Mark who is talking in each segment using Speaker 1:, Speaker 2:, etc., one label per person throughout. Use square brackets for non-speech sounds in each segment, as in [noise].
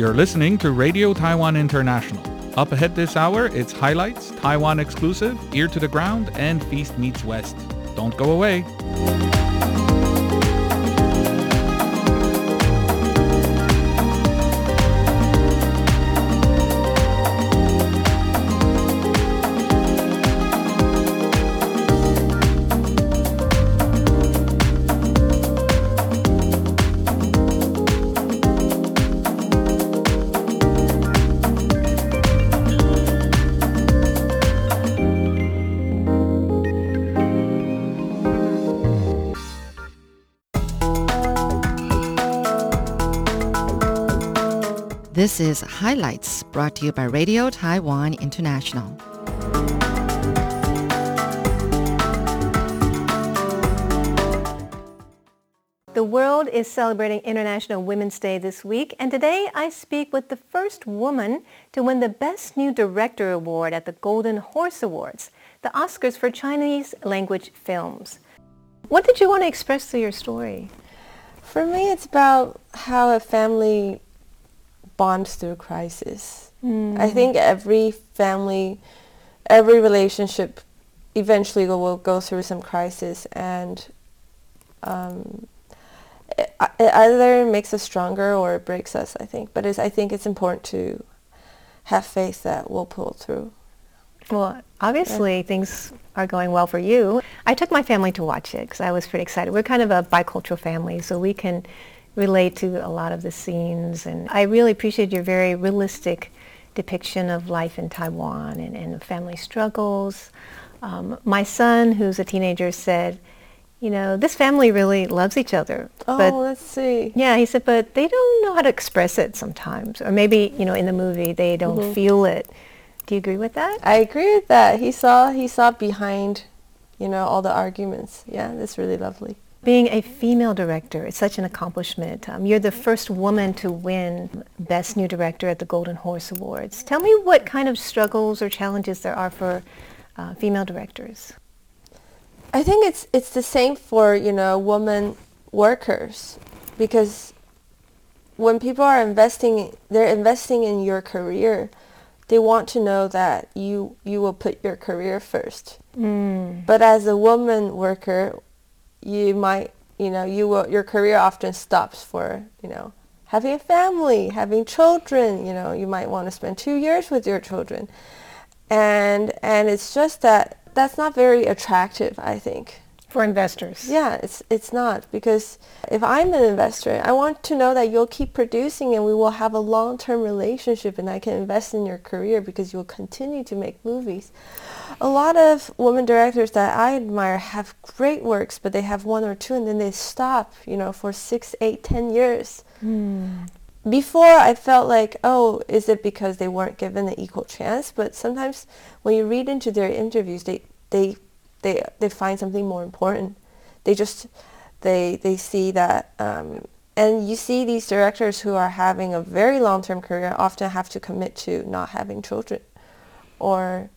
Speaker 1: You're listening to Radio Taiwan International. Up ahead this hour, it's highlights, Taiwan exclusive, ear to the ground, and Feast Meets West. Don't go away.
Speaker 2: This is Highlights brought to you by Radio Taiwan International.
Speaker 3: The world is celebrating International Women's Day this week, and today I speak with the first woman to win the Best New Director Award at the Golden Horse Awards, the Oscars for Chinese language films. What did you want to express through your story?
Speaker 4: For me, it's about how a family bonds through crisis. Mm. I think every family, every relationship eventually will go through some crisis and um, it, it, either makes us stronger or it breaks us, I think. But I think it's important to have faith that we'll pull through.
Speaker 3: Well, obviously yeah. things are going well for you. I took my family to watch it because I was pretty excited. We're kind of a bicultural family, so we can relate to a lot of the scenes. And I really appreciate your very realistic depiction of life in Taiwan and, and family struggles. Um, my son, who's a teenager, said, you know, this family really loves each other.
Speaker 4: Oh, but, let's see.
Speaker 3: Yeah, he said, but they don't know how to express it sometimes. Or maybe, you know, in the movie, they don't mm-hmm. feel it. Do you agree with that?
Speaker 4: I agree with that. He saw, he saw behind, you know, all the arguments. Yeah, that's really lovely.
Speaker 3: Being a female director is such an accomplishment. Um, you're the first woman to win Best New Director at the Golden Horse Awards. Tell me what kind of struggles or challenges there are for uh, female directors.
Speaker 4: I think it's it's the same for you know women workers because when people are investing, they're investing in your career. They want to know that you you will put your career first. Mm. But as a woman worker, you might, you know, you will, your career often stops for, you know, having a family, having children, you know, you might want to spend two years with your children. And, and it's just that that's not very attractive, I think
Speaker 3: for investors.
Speaker 4: Yeah, it's it's not because if I'm an investor, I want to know that you'll keep producing and we will have a long-term relationship and I can invest in your career because you'll continue to make movies. A lot of women directors that I admire have great works, but they have one or two and then they stop, you know, for six, eight, ten years. Hmm. Before I felt like, oh, is it because they weren't given the equal chance? But sometimes when you read into their interviews, they, they they they find something more important. They just they they see that um, and you see these directors who are having a very long-term career often have to commit to not having children or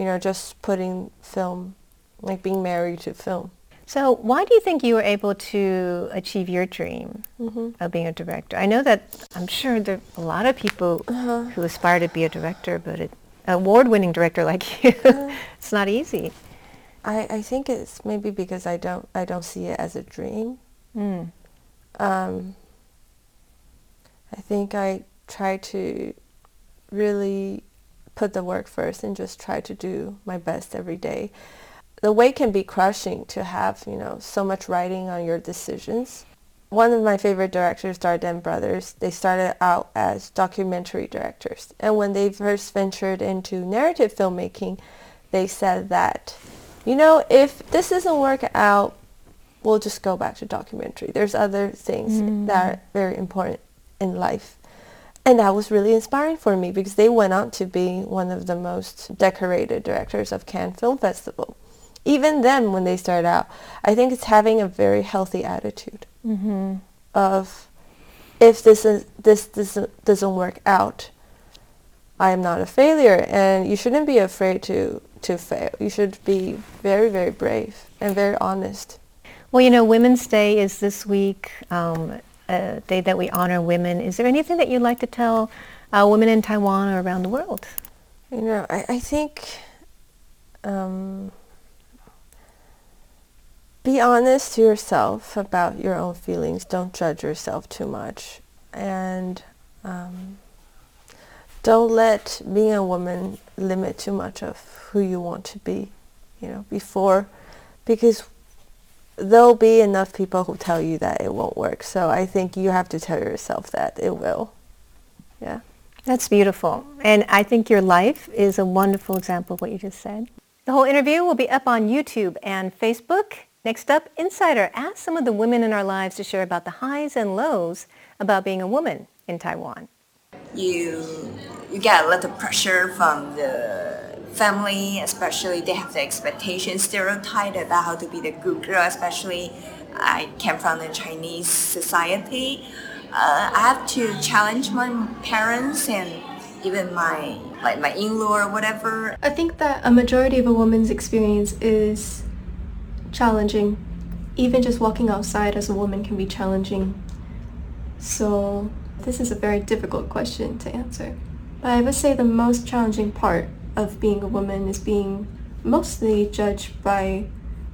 Speaker 4: you know just putting film like being married to film.
Speaker 3: So why do you think you were able to achieve your dream mm-hmm. of being a director? I know that I'm sure there are a lot of people uh-huh. who aspire to be a director, but an award-winning director like [laughs] you, uh-huh. it's not easy.
Speaker 4: I, I think it's maybe because I don't I don't see it as a dream. Mm. Um, I think I try to really put the work first and just try to do my best every day. The weight can be crushing to have, you know, so much writing on your decisions. One of my favorite directors, Dardenne Brothers, they started out as documentary directors. And when they first ventured into narrative filmmaking, they said that you know, if this doesn't work out, we'll just go back to documentary. There's other things mm. that are very important in life. And that was really inspiring for me because they went on to be one of the most decorated directors of Cannes Film Festival. Even then, when they started out, I think it's having a very healthy attitude mm-hmm. of if this is, this, this doesn't work out, I am not a failure. And you shouldn't be afraid to to fail. You should be very, very brave and very honest.
Speaker 3: Well, you know, Women's Day is this week. Um,
Speaker 5: a day that we honor women. Is there anything that you'd like to tell uh, women in Taiwan or around the world?
Speaker 4: You know, I, I think um, be honest to yourself about your own feelings. Don't judge yourself too much. And um, don't let being a woman limit too much of who you want to be, you know, before, because there'll be enough people who tell you that it won't work. So I think you have to tell yourself that it will. Yeah.
Speaker 5: That's beautiful. And I think your life is a wonderful example of what you just said. The whole interview will be up on YouTube and Facebook. Next up, Insider asks some of the women in our lives to share about the highs and lows about being a woman in Taiwan.
Speaker 6: You you get a lot of pressure from the family, especially they have the expectation stereotype about how to be the good girl, especially I came from the Chinese society. Uh, I have to challenge my parents and even my like my in-law or whatever.
Speaker 7: I think that a majority of a woman's experience is challenging. Even just walking outside as a woman can be challenging. So this is a very difficult question to answer. But I would say the most challenging part of being a woman is being mostly judged by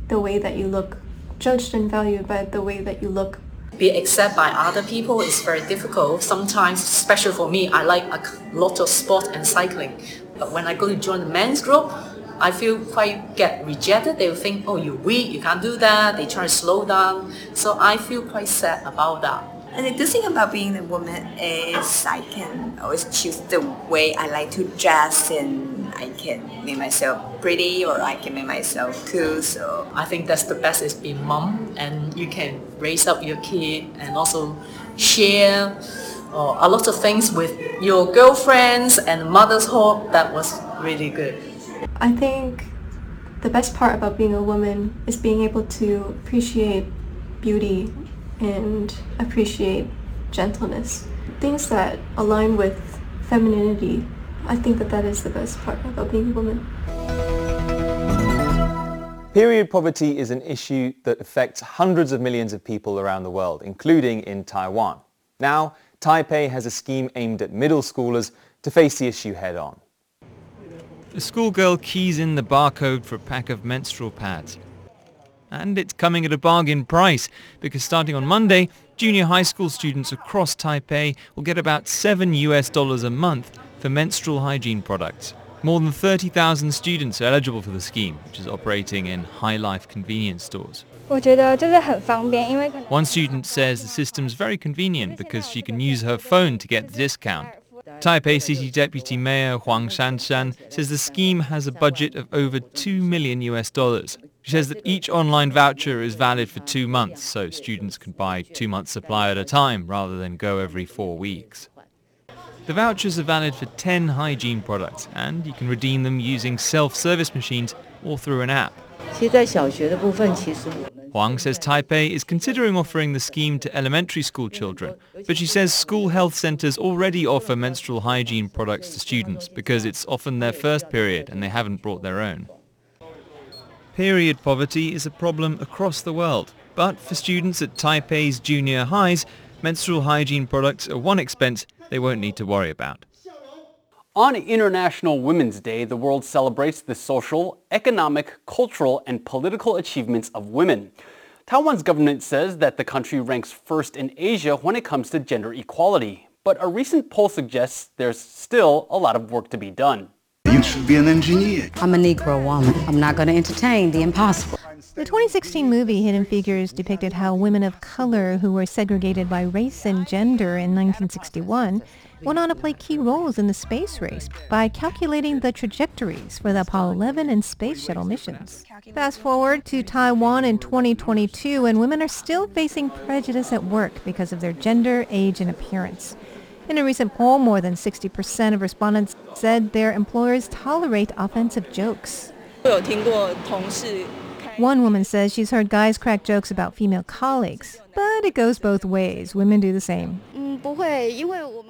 Speaker 7: the way that you look, judged and valued by the way that you look.
Speaker 8: Be accepted by other people is very difficult. Sometimes, especially for me, I like a lot of sport and cycling. But when I go to join the men's group, I feel quite get rejected. They will think, oh, you're weak, you can't do that. They try to slow down. So I feel quite sad about that.
Speaker 6: And the good thing about being a woman is I can always choose the way I like to dress and I can make myself pretty or I can make myself cool. So
Speaker 8: I think that's the best is being mom and you can raise up your kid and also share uh, a lot of things with your girlfriends and mother's hope. That was really good.
Speaker 7: I think the best part about being a woman is being able to appreciate beauty and appreciate gentleness. Things that align with femininity. I think that that is the best part about being a woman.
Speaker 9: Period poverty is an issue that affects hundreds of millions of people around the world, including in Taiwan. Now, Taipei has a scheme aimed at middle schoolers to face the issue head on.
Speaker 10: The schoolgirl keys in the barcode for a pack of menstrual pads. And it's coming at a bargain price because starting on Monday, junior high school students across Taipei will get about 7 US dollars a month for menstrual hygiene products. More than 30,000 students are eligible for the scheme, which is operating in Hi-Life convenience stores. One student says the system's very convenient because she can use her phone to get the discount. Taipei City Deputy Mayor Huang Shanshan says the scheme has a budget of over 2 million US dollars. She says that each online voucher is valid for two months, so students can buy two months supply at a time rather than go every four weeks. The vouchers are valid for 10 hygiene products and you can redeem them using self-service machines or through an app. Huang says Taipei is considering offering the scheme to elementary school children, but she says school health centers already offer menstrual hygiene products to students because it's often their first period and they haven't brought their own. Period poverty is a problem across the world, but for students at Taipei's junior highs, menstrual hygiene products are one expense they won't need to worry about.
Speaker 11: On International Women's Day, the world celebrates the social, economic, cultural, and political achievements of women. Taiwan's government says that the country ranks first in Asia when it comes to gender equality. But a recent poll suggests there's still a lot of work to be done.
Speaker 12: You should be an engineer.
Speaker 13: I'm a Negro woman. I'm not going to entertain the impossible.
Speaker 5: The 2016 movie Hidden Figures depicted how women of color who were segregated by race and gender in 1961 went on to play key roles in the space race by calculating the trajectories for the Apollo 11 and Space Shuttle missions. Fast forward to Taiwan in 2022 and women are still facing prejudice at work because of their gender, age, and appearance. In a recent poll, more than 60% of respondents said their employers tolerate offensive jokes. One woman says she's heard guys crack jokes about female colleagues, but it goes both ways. Women do the same.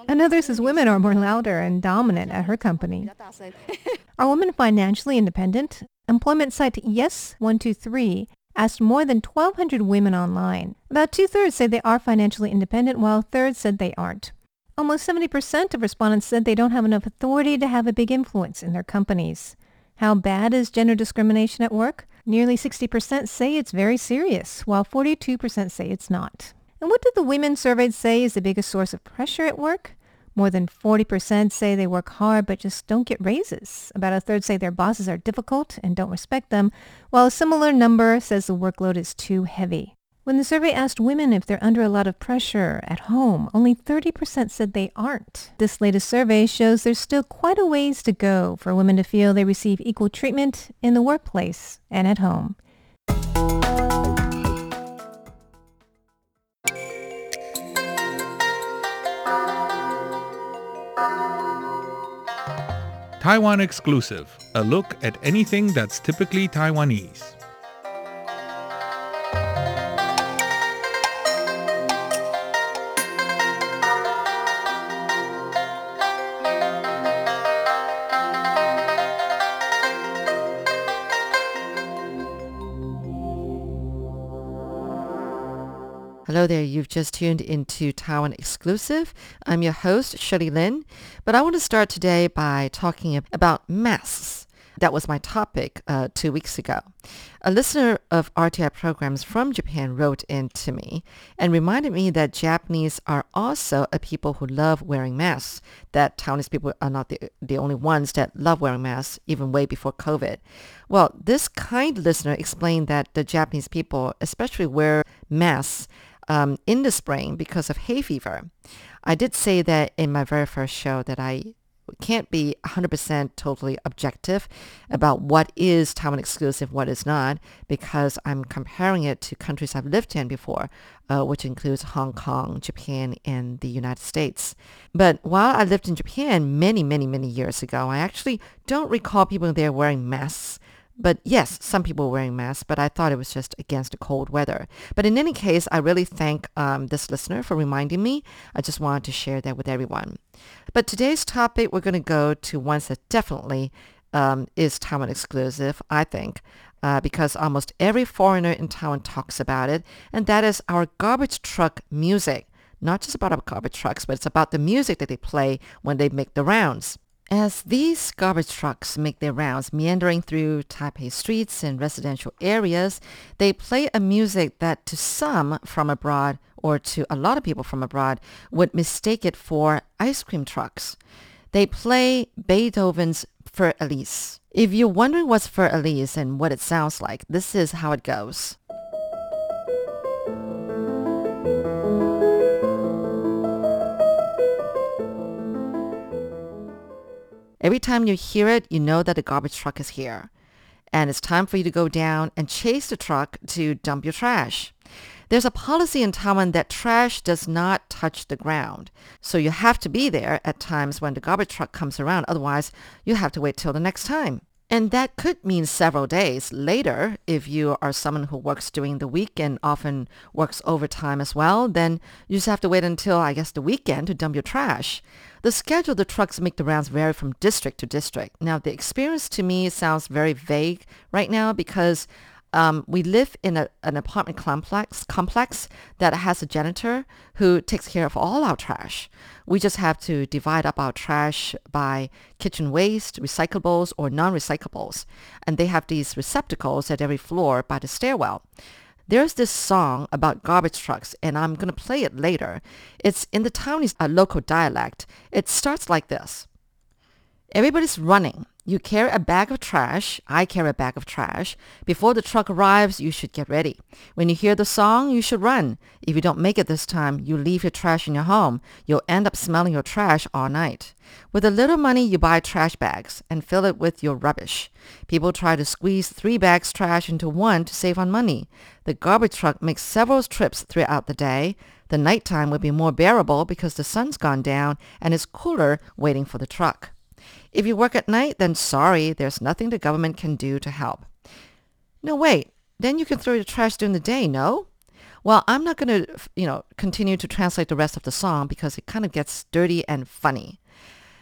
Speaker 5: Another says women are more louder and dominant at her company. [laughs] Are women financially independent? Employment site Yes123 asked more than 1,200 women online. About two-thirds say they are financially independent, while a third said they aren't. Almost 70% of respondents said they don't have enough authority to have a big influence in their companies. How bad is gender discrimination at work? Nearly 60% say it's very serious, while 42% say it's not. And what did the women surveyed say is the biggest source of pressure at work? More than 40% say they work hard but just don't get raises. About a third say their bosses are difficult and don't respect them, while a similar number says the workload is too heavy. When the survey asked women if they're under a lot of pressure at home, only 30% said they aren't. This latest survey shows there's still quite a ways to go for women to feel they receive equal treatment in the workplace and at home.
Speaker 14: Taiwan Exclusive, a look at anything that's typically Taiwanese.
Speaker 2: Hello there, you've just tuned into Taiwan Exclusive. I'm your host, Shirley Lin, but I want to start today by talking about masks. That was my topic uh, two weeks ago. A listener of RTI programs from Japan wrote in to me and reminded me that Japanese are also a people who love wearing masks, that Taiwanese people are not the, the only ones that love wearing masks, even way before COVID. Well, this kind listener explained that the Japanese people especially wear masks um, in the spring because of hay fever. I did say that in my very first show that I can't be 100% totally objective about what is Taiwan exclusive, what is not, because I'm comparing it to countries I've lived in before, uh, which includes Hong Kong, Japan, and the United States. But while I lived in Japan many, many, many years ago, I actually don't recall people there wearing masks but yes, some people were wearing masks, but I thought it was just against the cold weather. But in any case, I really thank um, this listener for reminding me. I just wanted to share that with everyone. But today's topic, we're going to go to one that definitely um, is Taiwan exclusive, I think, uh, because almost every foreigner in Taiwan talks about it, and that is our garbage truck music. Not just about our garbage trucks, but it's about the music that they play when they make the rounds. As these garbage trucks make their rounds meandering through Taipei streets and residential areas, they play a music that to some from abroad or to a lot of people from abroad would mistake it for ice cream trucks. They play Beethoven's Für Elise. If you're wondering what's Für Elise and what it sounds like, this is how it goes. Every time you hear it, you know that the garbage truck is here. And it's time for you to go down and chase the truck to dump your trash. There's a policy in Taiwan that trash does not touch the ground. So you have to be there at times when the garbage truck comes around. Otherwise, you have to wait till the next time. And that could mean several days later. If you are someone who works during the week and often works overtime as well, then you just have to wait until, I guess, the weekend to dump your trash. The schedule the trucks make the rounds vary from district to district. Now, the experience to me sounds very vague right now because um, we live in a, an apartment complex, complex that has a janitor who takes care of all our trash. We just have to divide up our trash by kitchen waste, recyclables, or non-recyclables. And they have these receptacles at every floor by the stairwell. There's this song about garbage trucks, and I'm going to play it later. It's in the Taiwanese uh, local dialect. It starts like this. Everybody's running. You carry a bag of trash. I carry a bag of trash. Before the truck arrives, you should get ready. When you hear the song, you should run. If you don't make it this time, you leave your trash in your home. You'll end up smelling your trash all night. With a little money, you buy trash bags and fill it with your rubbish. People try to squeeze three bags trash into one to save on money. The garbage truck makes several trips throughout the day. The nighttime will be more bearable because the sun's gone down and it's cooler waiting for the truck. If you work at night, then sorry, there's nothing the government can do to help. No, wait, then you can throw your trash during the day, no? Well, I'm not going to, you know, continue to translate the rest of the song because it kind of gets dirty and funny.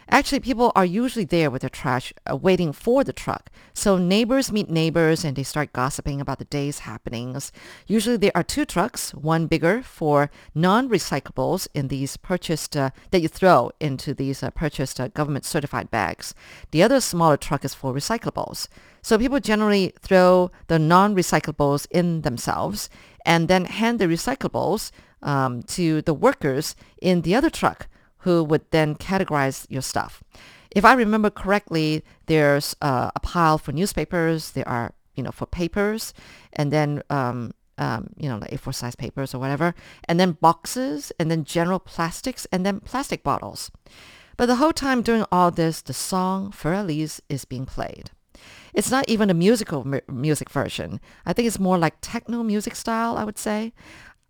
Speaker 2: Actually, people are usually there with their trash uh, waiting for the truck. So neighbors meet neighbors and they start gossiping about the day's happenings. Usually there are two trucks, one bigger for non-recyclables in these purchased, uh, that you throw into these uh, purchased uh, government certified bags. The other smaller truck is for recyclables. So people generally throw the non-recyclables in themselves and then hand the recyclables um, to the workers in the other truck who would then categorize your stuff. If I remember correctly, there's uh, a pile for newspapers. There are, you know, for papers, and then, um, um, you know, like A4 size papers or whatever, and then boxes, and then general plastics, and then plastic bottles. But the whole time during all this, the song Fur Elise is being played. It's not even a musical mu- music version. I think it's more like techno music style, I would say.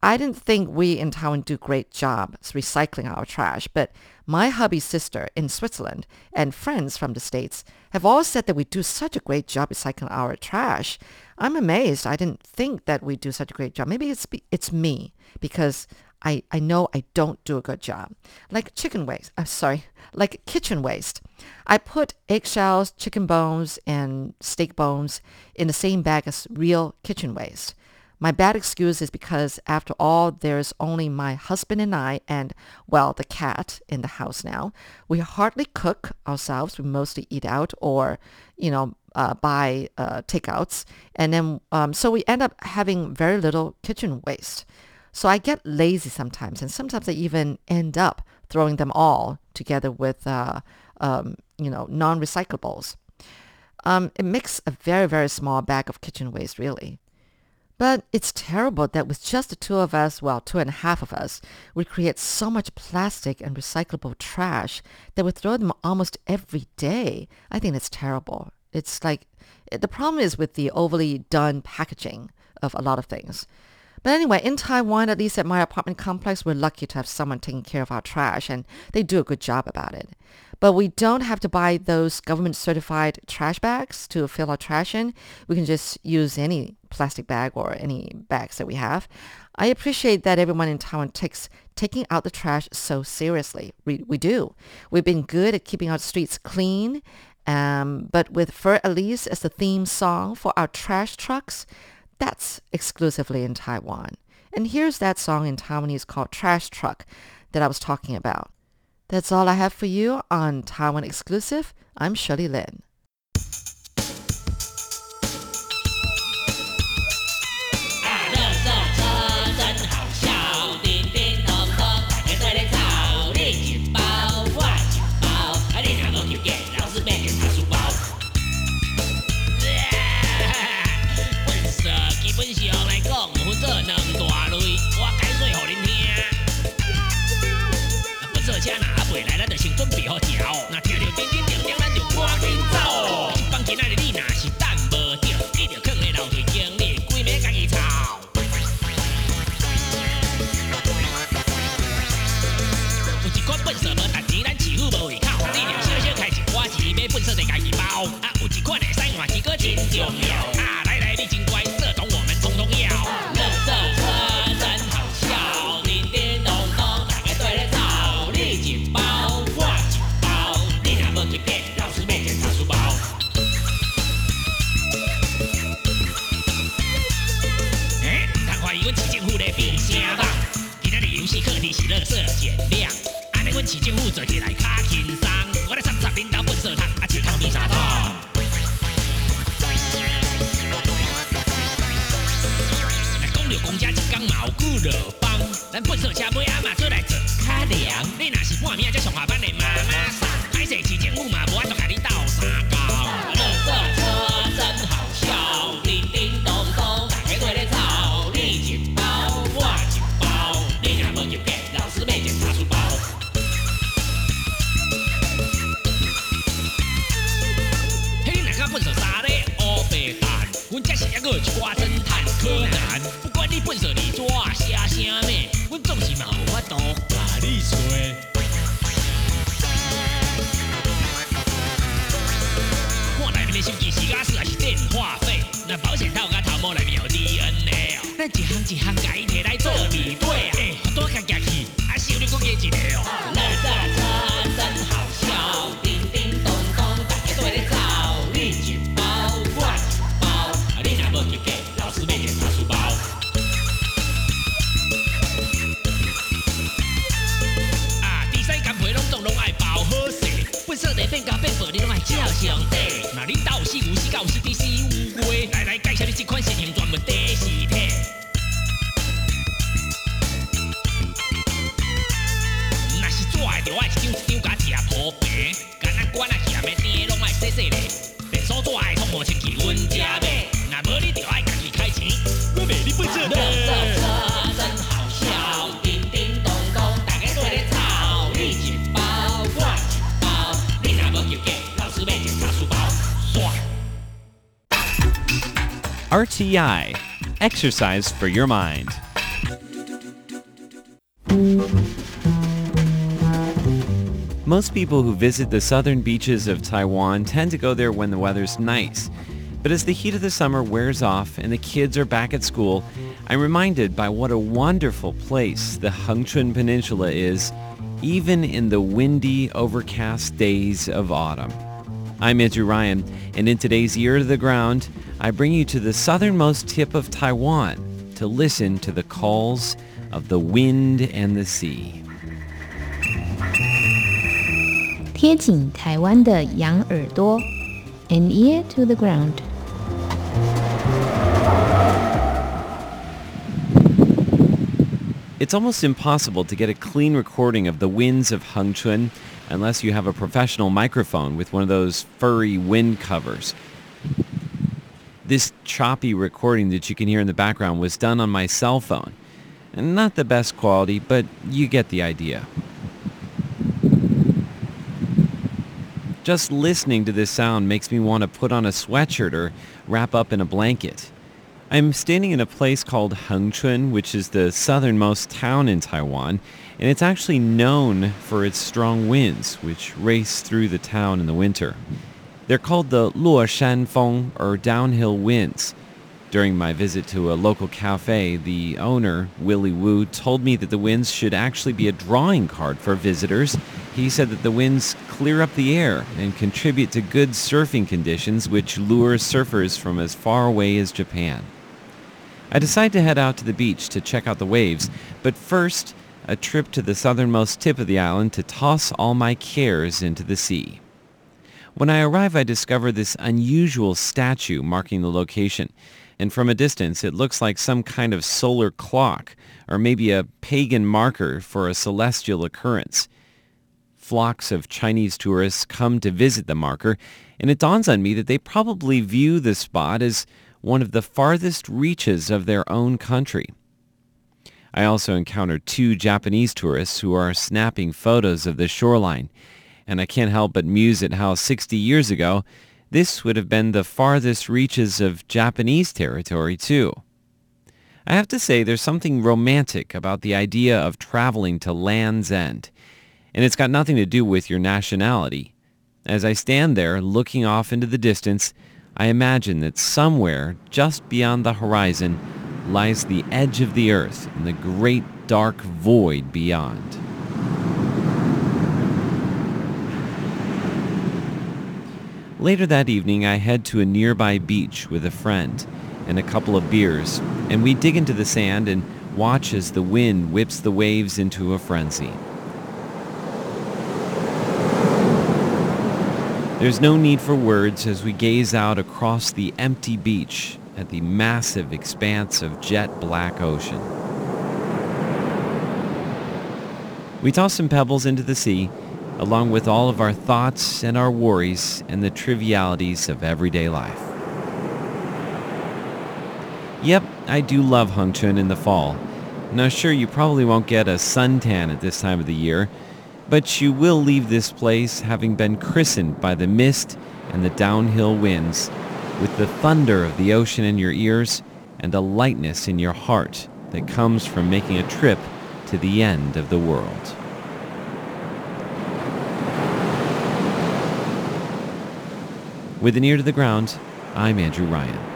Speaker 2: I didn't think we in Taiwan do great job recycling our trash, but my hubby's sister in Switzerland and friends from the States have all said that we do such a great job recycling our trash. I'm amazed. I didn't think that we do such a great job. Maybe it's it's me because I, I know I don't do a good job. Like chicken waste, I'm sorry, like kitchen waste. I put eggshells, chicken bones, and steak bones in the same bag as real kitchen waste. My bad excuse is because after all, there's only my husband and I and, well, the cat in the house now. We hardly cook ourselves. We mostly eat out or, you know, uh, buy uh, takeouts. And then, um, so we end up having very little kitchen waste. So I get lazy sometimes, and sometimes I even end up throwing them all together with, uh, um, you know, non-recyclables. Um, it makes a very, very small bag of kitchen waste, really. But it's terrible that with just the two of us, well, two and a half of us, we create so much plastic and recyclable trash that we throw them almost every day. I think it's terrible. It's like, eh, the problem is with the overly done packaging of a lot of things. But anyway, in Taiwan, at least at my apartment complex, we're lucky to have someone taking care of our trash, and they do a good job about it. But we don't have to buy those government certified trash bags to fill our trash in. We can just use any plastic bag or any bags that we have. I appreciate that everyone in Taiwan takes taking out the trash so seriously. We, we do. We've been good at keeping our streets clean. Um, but with Fur Elise as the theme song for our trash trucks, that's exclusively in Taiwan. And here's that song in Taiwanese called Trash Truck that I was talking about. That's all I have for you on Taiwan Exclusive. I'm Shirley Lin.
Speaker 15: 就秒我做错真好笑，叮叮当当，大家在咧吵。你一包，我一包，你若无及格，老师。
Speaker 16: RTI Exercise for Your Mind。Most people who visit the southern beaches of Taiwan tend to go there when the weather's nice. But as the heat of the summer wears off and the kids are back at school, I'm reminded by what a wonderful place the Hengchun Peninsula is, even in the windy, overcast days of autumn. I'm Andrew Ryan, and in today's Ear to the Ground, I bring you to the southernmost tip of Taiwan to listen to the calls of the wind and the sea.
Speaker 17: 贴紧台湾的羊耳朵，an ear to the ground。
Speaker 16: It's almost impossible to get a clean recording of the winds of Hengchun unless you have a professional microphone with one of those furry wind covers. This choppy recording that you can hear in the background was done on my cell phone. And not the best quality, but you get the idea. Just listening to this sound makes me want to put on a sweatshirt or wrap up in a blanket. I'm standing in a place called Hengchun, which is the southernmost town in Taiwan, and it's actually known for its strong winds, which race through the town in the winter. They're called the Luoshan Feng, or downhill winds. During my visit to a local cafe, the owner, Willie Wu, told me that the winds should actually be a drawing card for visitors. He said that the winds clear up the air and contribute to good surfing conditions which lure surfers from as far away as Japan. I decide to head out to the beach to check out the waves, but first, a trip to the southernmost tip of the island to toss all my cares into the sea. When I arrive, I discover this unusual statue marking the location, and from a distance it looks like some kind of solar clock, or maybe a pagan marker for a celestial occurrence. Flocks of Chinese tourists come to visit the marker, and it dawns on me that they probably view the spot as one of the farthest reaches of their own country. I also encountered two Japanese tourists who are snapping photos of the shoreline, and I can't help but muse at how 60 years ago, this would have been the farthest reaches of Japanese territory too. I have to say there's something romantic about the idea of traveling to Land's End, and it's got nothing to do with your nationality. As I stand there looking off into the distance, I imagine that somewhere just beyond the horizon lies the edge of the earth and the great dark void beyond. Later that evening, I head to a nearby beach with a friend and a couple of beers, and we dig into the sand and watch as the wind whips the waves into a frenzy. There's no need for words as we gaze out across the empty beach at the massive expanse of jet black ocean. We toss some pebbles into the sea, along with all of our thoughts and our worries and the trivialities of everyday life. Yep, I do love Hengchun in the fall. Now sure, you probably won't get a suntan at this time of the year, but you will leave this place having been christened by the mist and the downhill winds, with the thunder of the ocean in your ears and a lightness in your heart that comes from making a trip to the end of the world. With an ear to the ground, I'm Andrew Ryan.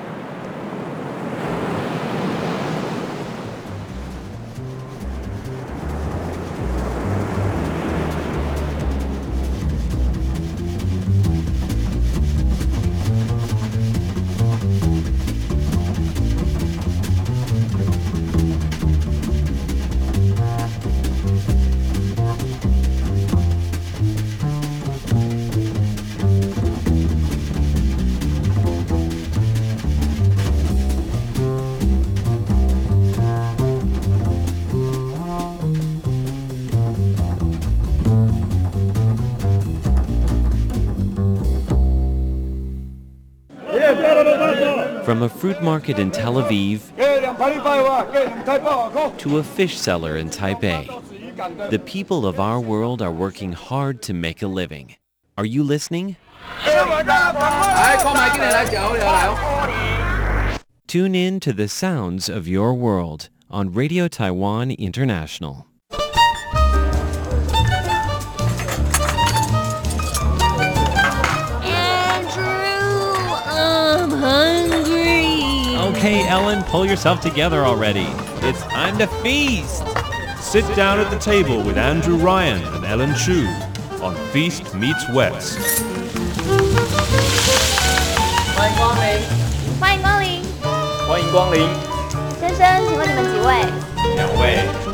Speaker 16: Market in Tel Aviv to a fish seller in Taipei, the people of our world are working hard to make a living. Are you listening? Tune in to the sounds of your world on Radio Taiwan International. Okay, Ellen, pull yourself together already. It's time to feast.
Speaker 14: Sit down at the table with Andrew Ryan and Ellen Chu on Feast Meets West.
Speaker 18: 欢迎光临。欢迎光临。
Speaker 9: 欢迎光临。
Speaker 18: 先生，请问你们几位？
Speaker 9: 两位。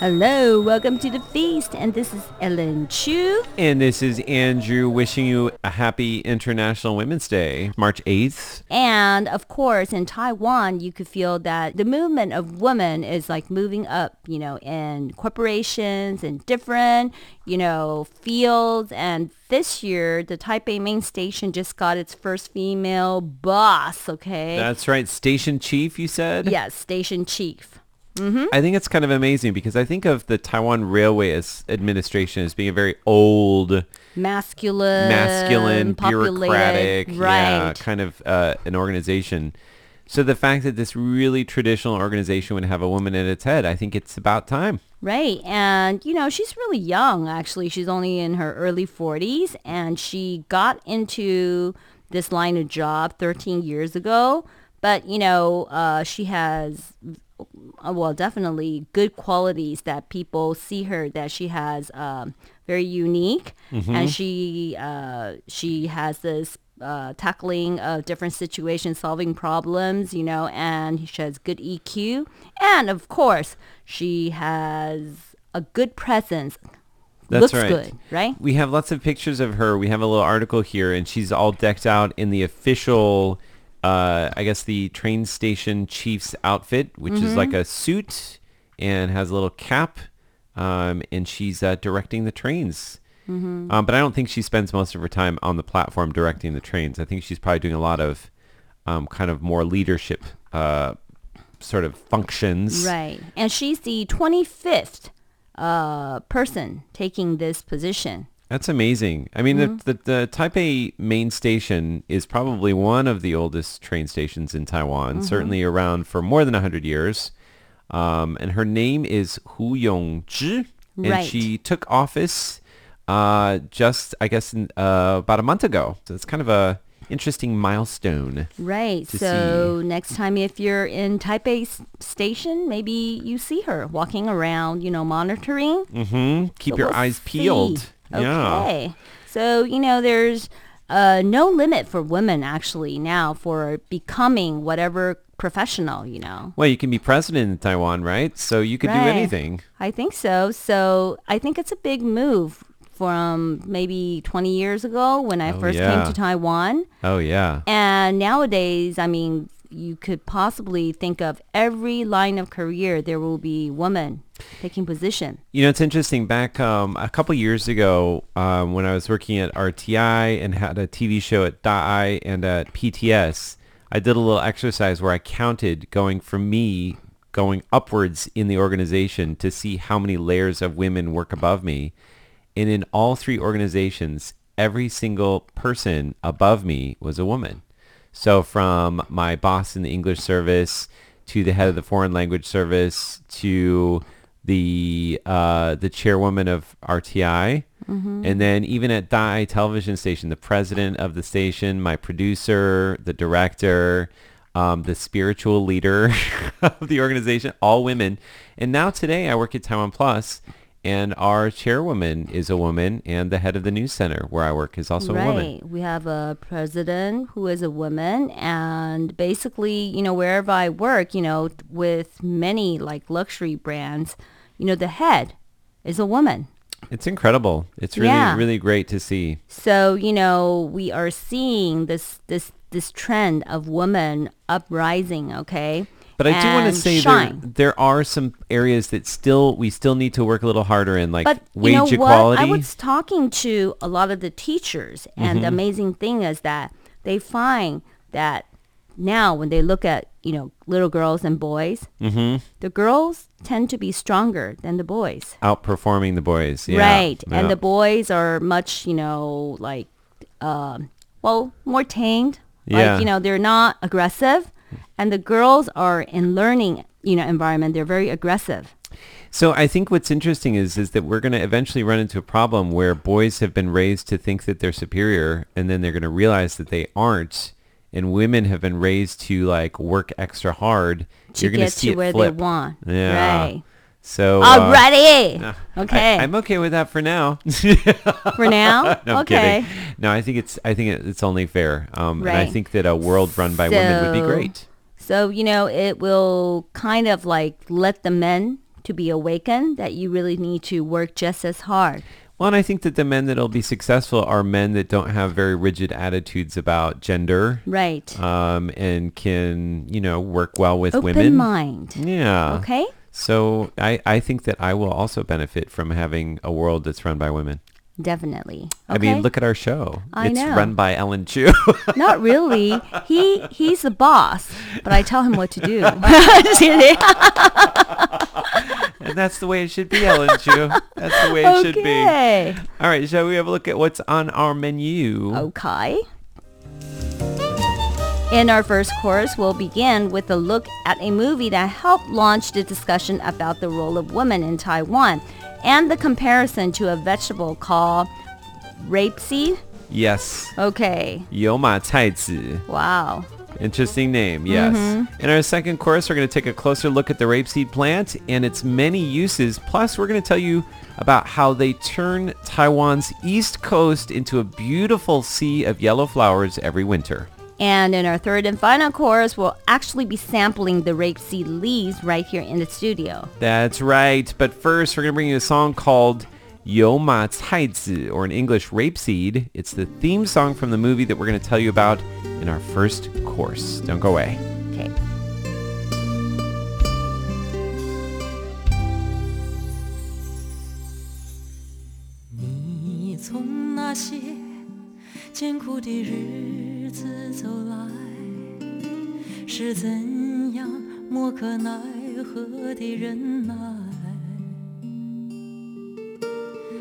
Speaker 19: Hello, welcome to the feast, and this is Ellen Chu.
Speaker 16: And this is Andrew wishing you a happy International Women's Day, March 8th.
Speaker 19: And of course, in Taiwan, you could feel that the movement of women is like moving up, you know, in corporations and different, you know, fields. And this year, the Taipei main station just got its first female boss, okay?
Speaker 16: That's right. Station Chief, you said?
Speaker 19: Yes, station chief. Mm-hmm.
Speaker 16: I think it's kind of amazing because I think of the Taiwan Railway as administration as being a very old,
Speaker 19: Masculine,
Speaker 16: masculine, bureaucratic, yeah,
Speaker 19: right.
Speaker 16: kind of uh, an organization. So the fact that this really traditional organization would have a woman at its head, I think it's about time.
Speaker 19: Right. And, you know, she's really young, actually. She's only in her early 40s, and she got into this line of job 13 years ago. But, you know, uh, she has, well, definitely good qualities that people see her that she has um, very unique.
Speaker 16: Mhm.
Speaker 19: And she, uh, she has this uh, tackling of different situations, solving problems, you know, and she has good EQ. And of course, she has a good presence.
Speaker 16: That's
Speaker 19: Looks
Speaker 16: right.
Speaker 19: good, right?
Speaker 16: We have lots of pictures of her. We have a little article here, and she's all decked out in the official, uh, I guess, the train station chief's outfit, which is
Speaker 19: Mhm.
Speaker 16: like a suit and has a little cap, um, and she's uh, directing the trains.
Speaker 19: Mhm.
Speaker 16: Um, but I don't think she spends most of her time on the platform directing the trains. I think she's probably doing a lot of um, kind of more leadership uh, sort of functions.
Speaker 19: Right. And she's the 25th uh, person taking this position.
Speaker 16: That's amazing. I mean,
Speaker 19: Mhm.
Speaker 16: the, the, the Taipei main station is probably one of the oldest train stations in Taiwan,
Speaker 19: Mhm.
Speaker 16: certainly around for more than 100 years. Um, and her name is Hu Yongzhi. And
Speaker 19: Right.
Speaker 16: she took office uh, just, I guess, in, uh, about a month ago. So it's kind of a interesting milestone.
Speaker 19: Right. So next time if you're in Taipei s- station, maybe you see her walking around, you know, monitoring.
Speaker 16: Mm-hmm. Keep
Speaker 19: So
Speaker 16: your
Speaker 19: we'll
Speaker 16: eyes
Speaker 19: see.
Speaker 16: Peeled. Yeah.
Speaker 19: Okay. So, you know, there's uh, no limit for women actually now for becoming whatever professional, you know.
Speaker 16: Well, you can be president in Taiwan, right? So you could do anything.
Speaker 19: I think so. So I think it's a big move from maybe 20 years ago when I
Speaker 16: Oh,
Speaker 19: first
Speaker 16: yeah.
Speaker 19: came to Taiwan.
Speaker 16: Oh, yeah.
Speaker 19: And nowadays, I mean, you could possibly think of every line of career there will be women taking position.
Speaker 16: You know, it's interesting. Back um, a couple years ago, um, when I was working at RTI and had a TV show at DAI and at PTS, I did a little exercise where I counted going from me going upwards in the organization to see how many layers of women work above me. And in all three organizations, every single person above me was a woman. So from my boss in the English service to the head of the foreign language service to the uh, the chairwoman of RTI,
Speaker 19: Mhm.
Speaker 16: and then even at Dai television station, the president of the station, my producer, the director, um, the spiritual leader [laughs] of the organization, all women. And now today I work at Taiwan Plus, and our chairwoman is a woman, and the head of the news center where I work is also
Speaker 19: right.
Speaker 16: a woman.
Speaker 19: We have a president who is a woman and basically, you know, wherever I work, you know, with many like luxury brands, you know, the head is a woman.
Speaker 16: It's incredible. It's really,
Speaker 19: Yeah.
Speaker 16: really great to see.
Speaker 19: So, you know, we are seeing this this this trend of women uprising, okay?
Speaker 16: But I do want to say there,
Speaker 19: shine.
Speaker 16: there are some areas that still we still need to work a little harder in, like
Speaker 19: but
Speaker 16: wage
Speaker 19: you know
Speaker 16: equality.
Speaker 19: what? I was talking to a lot of the teachers, and the
Speaker 16: Mhm.
Speaker 19: amazing thing is that they find that now when they look at, you know, little girls and boys,
Speaker 16: Mm-hmm.
Speaker 19: the girls tend to be stronger than the boys.
Speaker 16: Outperforming the boys. Yeah.
Speaker 19: Right. And the boys are much, you know, like, um, well, more tamed.
Speaker 16: Yeah.
Speaker 19: Like, you know, they're not aggressive. And the girls are in learning, you know, environment. They're very aggressive.
Speaker 16: So I think what's interesting is is that we're going to eventually run into a problem where boys have been raised to think that they're superior, and then they're going to realize that they aren't, and women have been raised to like work extra hard.
Speaker 19: To
Speaker 16: You're going
Speaker 19: get
Speaker 16: see
Speaker 19: to where they want.
Speaker 16: Yeah.
Speaker 19: Right.
Speaker 16: So
Speaker 19: already,
Speaker 16: uh,
Speaker 19: Okay.
Speaker 16: I, am okay with that for now. [laughs]
Speaker 19: For now? [laughs]
Speaker 16: no,
Speaker 19: Okay.
Speaker 16: kidding. No, I think it's I think it's only fair. Um, and I think that a world run by women would be great.
Speaker 19: So, you know, it will kind of like let the men to be awakened that you really need to work just as hard.
Speaker 16: Well, and I think that the men that'll be successful are men that don't have very rigid attitudes about gender.
Speaker 19: Right.
Speaker 16: Um, and can, you know, work well with women.
Speaker 19: Open mind.
Speaker 16: Yeah.
Speaker 19: Okay.
Speaker 16: So I, I think that I will also benefit from having a world that's run by women.
Speaker 19: Definitely.
Speaker 16: I mean, look at our show.
Speaker 19: I
Speaker 16: it's
Speaker 19: know.
Speaker 16: run by Ellen Chu. [laughs]
Speaker 19: Not really. He he's the boss, but I tell him what to do. [laughs] [laughs] Just kidding.
Speaker 16: and that's the way it should be, Ellen Chu. That's the way it should be.
Speaker 19: Okay.
Speaker 16: All right, shall we have a look at what's on our menu?
Speaker 19: Okay. In our first course, we'll begin with a look at a movie that helped launch the discussion about the role of women in Taiwan and the comparison to a vegetable called rapeseed.
Speaker 16: Yes.
Speaker 19: Okay.
Speaker 16: 有马菜籽.
Speaker 19: Wow.
Speaker 16: Interesting name, yes.
Speaker 19: Mhm.
Speaker 16: In our second course, we're going to take a closer look at the rapeseed plant and its many uses. Plus, we're going to tell you about how they turn Taiwan's east coast into a beautiful sea of yellow flowers every winter.
Speaker 19: And in our third and final course, we'll actually be sampling the rapeseed leaves right here in the studio.
Speaker 16: That's right. But first, we're going to bring you a song called Yo Ma or in English, Rapeseed. It's the theme song from the movie that we're going to tell you about in our first course. Don't go away.
Speaker 19: Okay.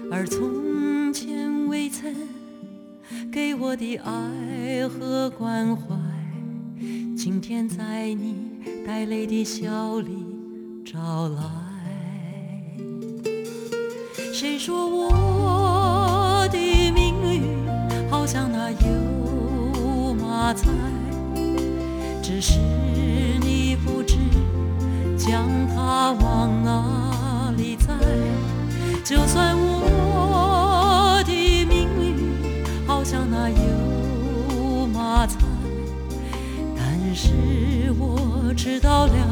Speaker 20: 而从前未曾给我的爱和关怀，今天在你带泪的笑里找来。谁说我的命运好像那油麻菜？只是你不知知道了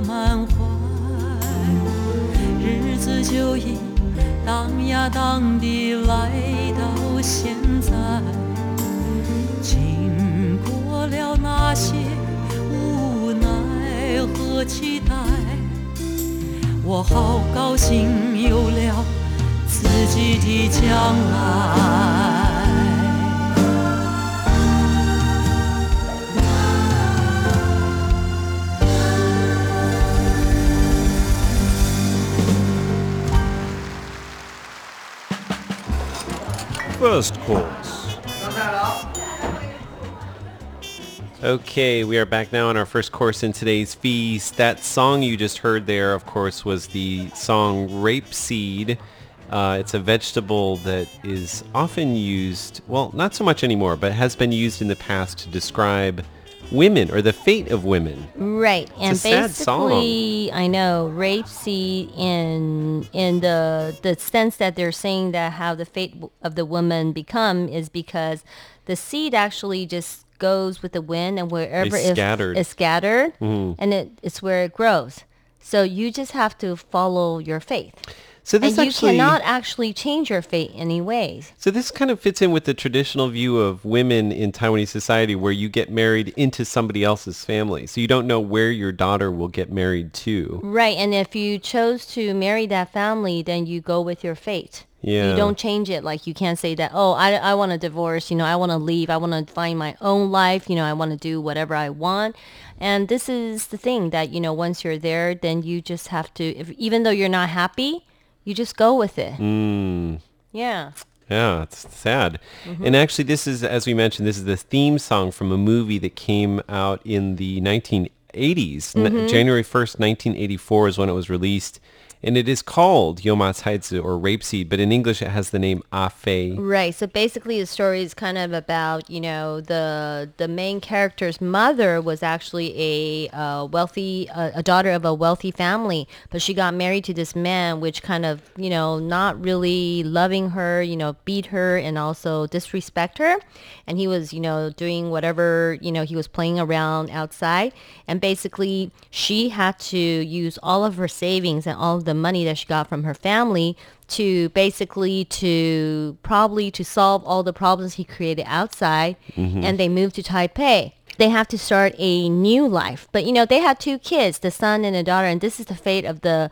Speaker 20: 满怀，日子就已当呀当地来到现在，经过了那些无奈和期待，我好高兴有了自己的将来。
Speaker 21: First course.
Speaker 22: Okay, we are back now on our first course in today's feast. That song you just heard there, of course, was the song Rapeseed. Uh, it's a vegetable that is often used, well, not so much anymore, but has been used in the past to describe women or the fate of women.
Speaker 19: Right,
Speaker 22: It's
Speaker 19: and
Speaker 22: a sad song.
Speaker 19: basically, I know rapeseed in in the the sense that they're saying that how the fate of the woman become is because the seed actually just goes with the wind and wherever
Speaker 22: It's
Speaker 19: it-
Speaker 22: scattered.
Speaker 19: it's scattered,
Speaker 22: Mhm.
Speaker 19: and it, it's where it grows. So you just have to follow your faith.
Speaker 22: So this
Speaker 19: and you
Speaker 22: actually-
Speaker 19: cannot actually change your fate anyways.
Speaker 22: So this kind of fits in with the traditional view of women in Taiwanese society where you get married into somebody else's family. So you don't know where your daughter will get married to.
Speaker 19: Right, and if you chose to marry that family, then you go with your fate.
Speaker 22: Yeah.
Speaker 19: You don't change it. Like you can't say that, oh, I, I want a divorce, you know, I want to leave, I want to find my own life, you know, I want to do whatever I want. And this is the thing that, you know, once you're there, then you just have to, if, even though you're not happy, you just go with it.
Speaker 22: Mm.
Speaker 19: Yeah.
Speaker 22: Yeah, it's sad.
Speaker 19: Mhm.
Speaker 22: And actually, this is, as we mentioned, this is the theme song from a movie that came out in the 1980s. N-
Speaker 19: Mhm.
Speaker 22: January 1st, 1984 is when it was released. And it is called Yoma Caizi or Rapeseed, but in English it has the name Ah Fei.
Speaker 19: Right. So basically, the story is kind of about you know the the main character's mother was actually a uh, wealthy uh, a daughter of a wealthy family, but she got married to this man, which kind of you know not really loving her, you know, beat her and also disrespect her, and he was you know doing whatever you know he was playing around outside, and basically she had to use all of her savings and all the money that she got from her family to basically to probably to solve all the problems he created outside
Speaker 22: Mhm.
Speaker 19: and they moved to Taipei. They have to start a new life. But you know, they had two kids, the son and a daughter, and this is the fate of the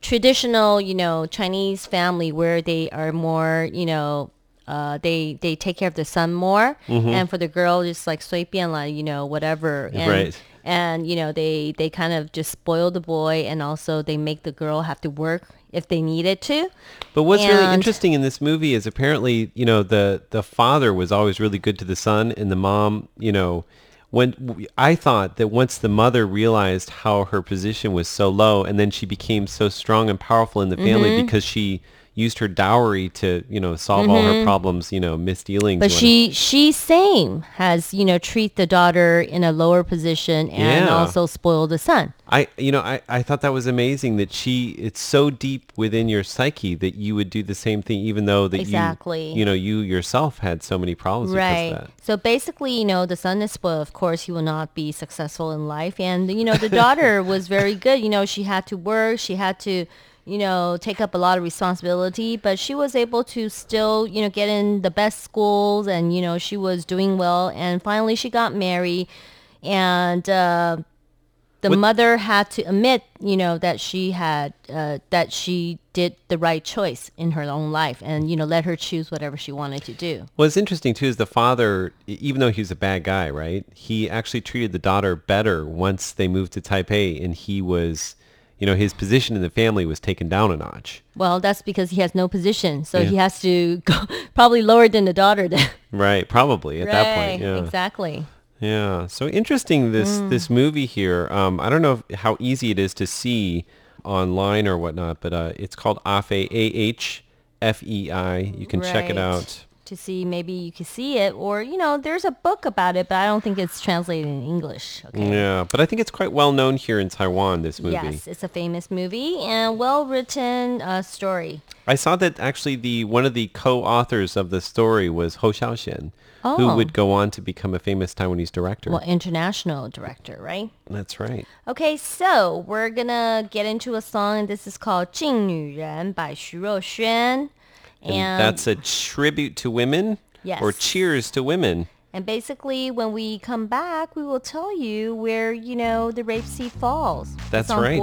Speaker 19: traditional, you know, Chinese family where they are more, you know, uh, they they take care of the son more,
Speaker 22: Mhm.
Speaker 19: and for the girl, just like 随便 like you know whatever. And,
Speaker 22: Right.
Speaker 19: And you know they they kind of just spoil the boy, and also they make the girl have to work if they needed to.
Speaker 22: But what's really interesting in this movie is apparently, you know, the the father was always really good to the son, and the mom, you know, when I thought that once the mother realized how her position was so low, and then she became so strong and powerful in the family
Speaker 19: Mhm.
Speaker 22: because she used her dowry to, you know, solve all her
Speaker 19: Mhm.
Speaker 22: problems, you know, misdealings.
Speaker 19: But she she same has you know treat the daughter in a lower position and
Speaker 22: Yeah.
Speaker 19: also spoil the son.
Speaker 22: I, you know, I, I thought that was amazing that she, it's so deep within your psyche that you would do the same thing, even though that
Speaker 19: Exactly.
Speaker 22: you, you know, you yourself had so many problems because
Speaker 19: Right. So basically, you know, the son is spoiled. Of course, he will not be successful in life. And, you know, the daughter [laughs] was very good. You know, she had to work. She had to, you know, take up a lot of responsibility. But she was able to still, you know, get in the best schools. And, you know, she was doing well. And finally, she got married. And, uh, the mother had to admit, you know, that she had uh, that she did the right choice in her own life, and you know, let her choose whatever she wanted to do.
Speaker 22: What's interesting too is the father, even though he was a bad guy, right? He actually treated the daughter better once they moved to Taipei, and he was, you know, his position in the family was taken down a notch.
Speaker 19: Well, that's because he has no position, so
Speaker 22: Yeah.
Speaker 19: he has to [laughs] go probably lower than the daughter. Then.
Speaker 22: Right, probably at that point. Yeah.
Speaker 19: exactly.
Speaker 22: Yeah. So interesting this
Speaker 19: Mm.
Speaker 22: this movie here. Um, I don't know if, how easy it is to see online or whatnot, but uh, it's called Afei A H F E I. You can check it out
Speaker 19: to see maybe you can see it or you know there's a book about it but i don't think it's translated in english okay?
Speaker 22: Yeah but i think it's quite well known here in taiwan this movie.
Speaker 19: Yes it's a famous movie and well written uh, story.
Speaker 22: I saw that actually the one of the co-authors of the story was Hou Hsiao-hsien
Speaker 19: oh.
Speaker 22: who would oh. go on to become a famous taiwanese director.
Speaker 19: Well international director right?
Speaker 22: That's right.
Speaker 19: Okay so we're gonna get into a song and this is called jing nu ren by xu ruoxuan
Speaker 22: and,
Speaker 19: and
Speaker 22: that's a tribute to women
Speaker 19: yes.
Speaker 22: or cheers to women.
Speaker 19: And basically, when we come back, we will tell you where, you know, the Rape Sea falls.
Speaker 22: That's
Speaker 19: it's
Speaker 22: right.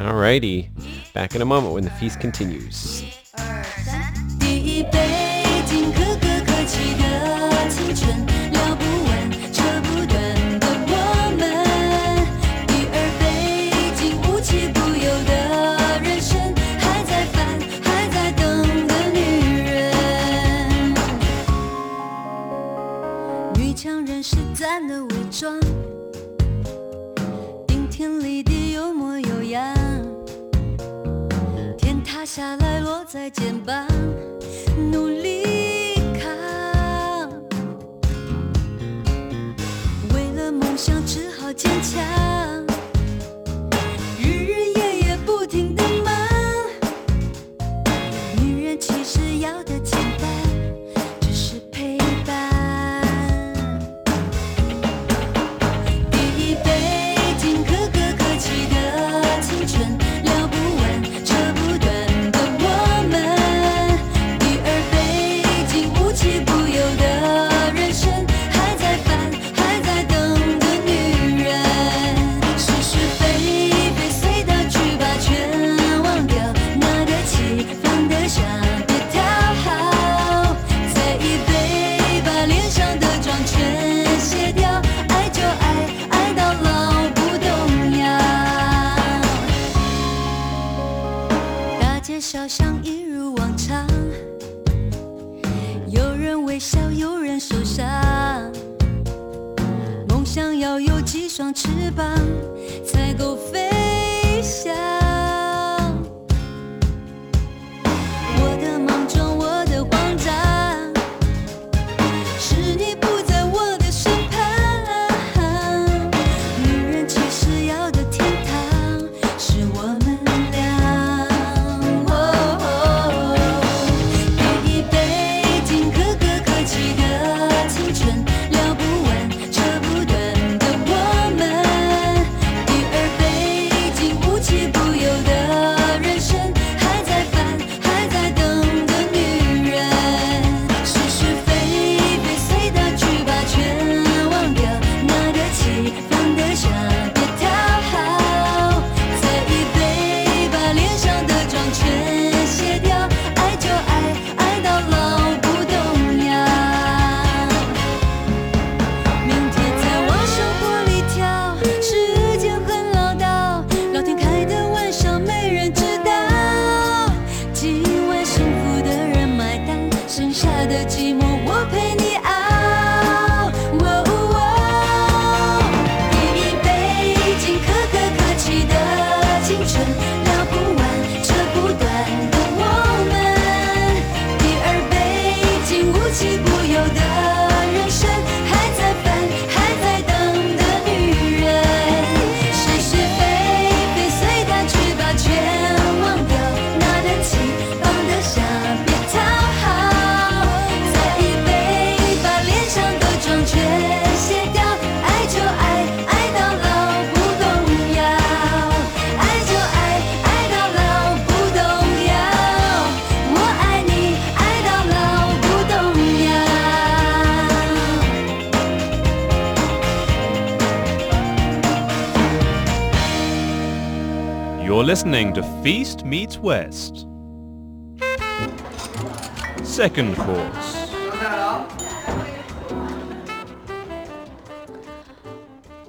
Speaker 19: All
Speaker 22: righty. Back in a moment when the feast continues.
Speaker 23: 是咱的伪装，顶天立地有模有样。天塌下来落在肩膀，努力扛。为了梦想只好坚强，
Speaker 14: 밤 Feast Meets West. Second course.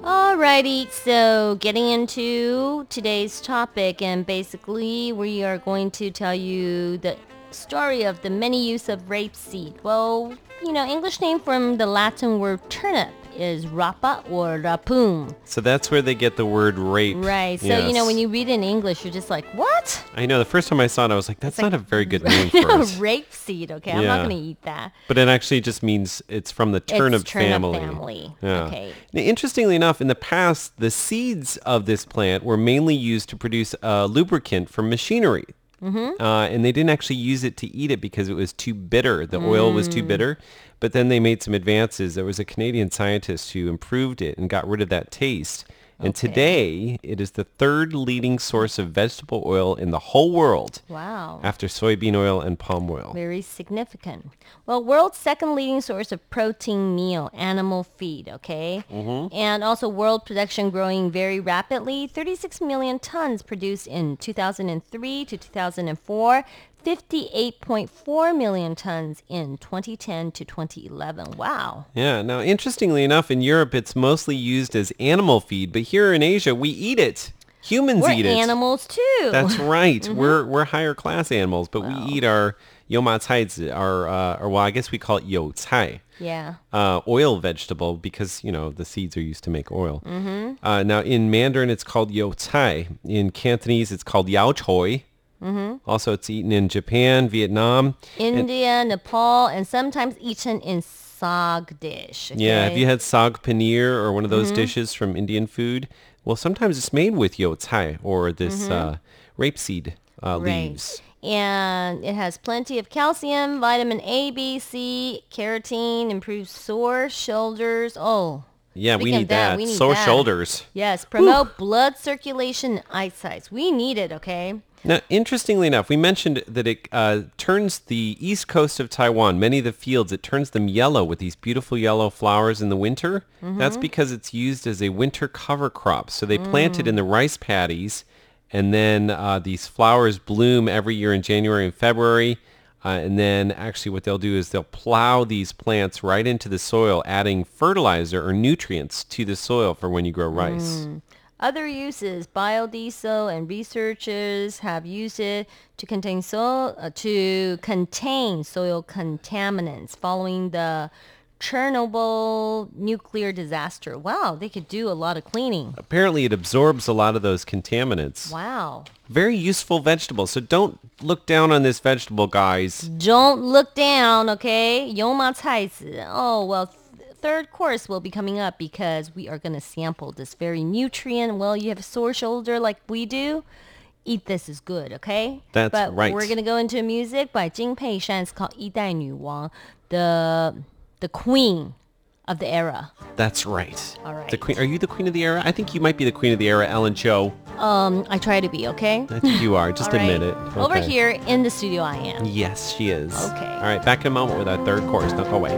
Speaker 19: Alrighty, so getting into today's topic, and basically we are going to tell you the story of the many use of rapeseed. Well, you know, English name from the Latin word turnip is rapa or rapum.
Speaker 22: So that's where they get the word rape.
Speaker 19: Right. So you know when you read in English, you're just like, what?
Speaker 22: I know. The first time I saw it, I was like, "That's not a very good [laughs] name for it." [laughs]
Speaker 19: rape seed. Okay, I'm not gonna eat that.
Speaker 22: But it actually just means it's from the turnip,
Speaker 19: turnip
Speaker 22: family.
Speaker 19: family.
Speaker 22: Yeah.
Speaker 19: Okay.
Speaker 22: Now, interestingly enough, in the past, the seeds of this plant were mainly used to produce a lubricant for machinery.
Speaker 19: Mhm.
Speaker 22: Uh, and they didn't actually use it to eat it because it was too bitter. The oil was too
Speaker 19: Mm.
Speaker 22: bitter. But then they made some advances. There was a Canadian scientist who improved it and got rid of that taste.
Speaker 24: And today, it is the third leading source of vegetable oil in the whole world.
Speaker 19: Wow.
Speaker 24: After soybean oil and palm oil.
Speaker 19: Very significant. Well, world's second leading source of protein meal, animal feed, okay?
Speaker 24: Mm-hmm.
Speaker 19: And also world production growing very rapidly. 36 million tons produced in 2003 to 2004. 58.4 million tons in 2010 to 2011. Wow.
Speaker 24: Yeah. Now, interestingly enough, in Europe, it's mostly used as animal feed, but here in Asia, we eat it. Humans
Speaker 19: We're
Speaker 24: eat it.
Speaker 19: animals too.
Speaker 24: That's [laughs] right.
Speaker 19: Mhm.
Speaker 24: We're we're higher class animals, but we eat our yoma cai, our uh, or well, I guess we call it cai.
Speaker 19: Yeah.
Speaker 24: Uh, oil vegetable because you know the seeds are used to make oil.
Speaker 19: Mhm.
Speaker 24: Uh, now in Mandarin it's called yo cai. In Cantonese it's called yao choi.
Speaker 19: Mhm.
Speaker 24: Also, it's eaten in Japan, Vietnam. and-
Speaker 19: India, Nepal, and sometimes eaten in sag dish.
Speaker 24: Yeah, have you had sag paneer or one of those
Speaker 19: Mhm.
Speaker 24: dishes from Indian food? Well, sometimes it's made with yo or this
Speaker 19: Mhm.
Speaker 24: uh, rapeseed uh,
Speaker 19: Right.
Speaker 24: leaves.
Speaker 19: And it has plenty of calcium, vitamin A, B, C, carotene, improves sore shoulders. Oh.
Speaker 24: Yeah, we
Speaker 19: speaking
Speaker 24: need that.
Speaker 19: we need
Speaker 24: Sore
Speaker 19: that.
Speaker 24: shoulders.
Speaker 19: Yes, promote blood circulation and eyesight. We need it, okay?
Speaker 24: Now, interestingly enough, we mentioned that it uh, turns the east coast of Taiwan, many of the fields, it turns them yellow with these beautiful yellow flowers in the winter. That's
Speaker 19: Mhm.
Speaker 24: because it's used as a winter cover crop. So they plant it
Speaker 19: Mm.
Speaker 24: in the rice paddies, and then uh, these flowers bloom every year in January and February. Uh, and then actually what they'll do is they'll plow these plants right into the soil, adding fertilizer or nutrients to the soil for when you grow rice.
Speaker 19: Mm. Other uses, biodiesel and researchers have used it to contain soil uh, to contain soil contaminants following the Chernobyl nuclear disaster. Wow, they could do a lot of cleaning.
Speaker 24: Apparently it absorbs a lot of those contaminants.
Speaker 19: Wow.
Speaker 24: Very useful vegetable. So don't look down on this vegetable, guys.
Speaker 19: Don't look down, okay? 油麻菜籽. Oh, well, th- third course will be coming up because we are going to sample this very nutrient. Well, you have a sore shoulder like we do. Eat this is good, okay?
Speaker 24: That's
Speaker 19: but
Speaker 24: right.
Speaker 19: We're going to go into music by Jing Pei Shan. It's called 一代女王, the the queen of the era.
Speaker 24: That's right.
Speaker 19: All right.
Speaker 24: The queen. Are you the queen of the era? I think you might be the queen of the era, Ellen Cho.
Speaker 19: Um, I try to be, okay?
Speaker 24: I think you are. Just [laughs]
Speaker 19: All right.
Speaker 24: admit it.
Speaker 19: Over here in the studio I am.
Speaker 24: Yes, she is.
Speaker 19: Okay.
Speaker 24: All right, back in a moment with our third course. Don't go away.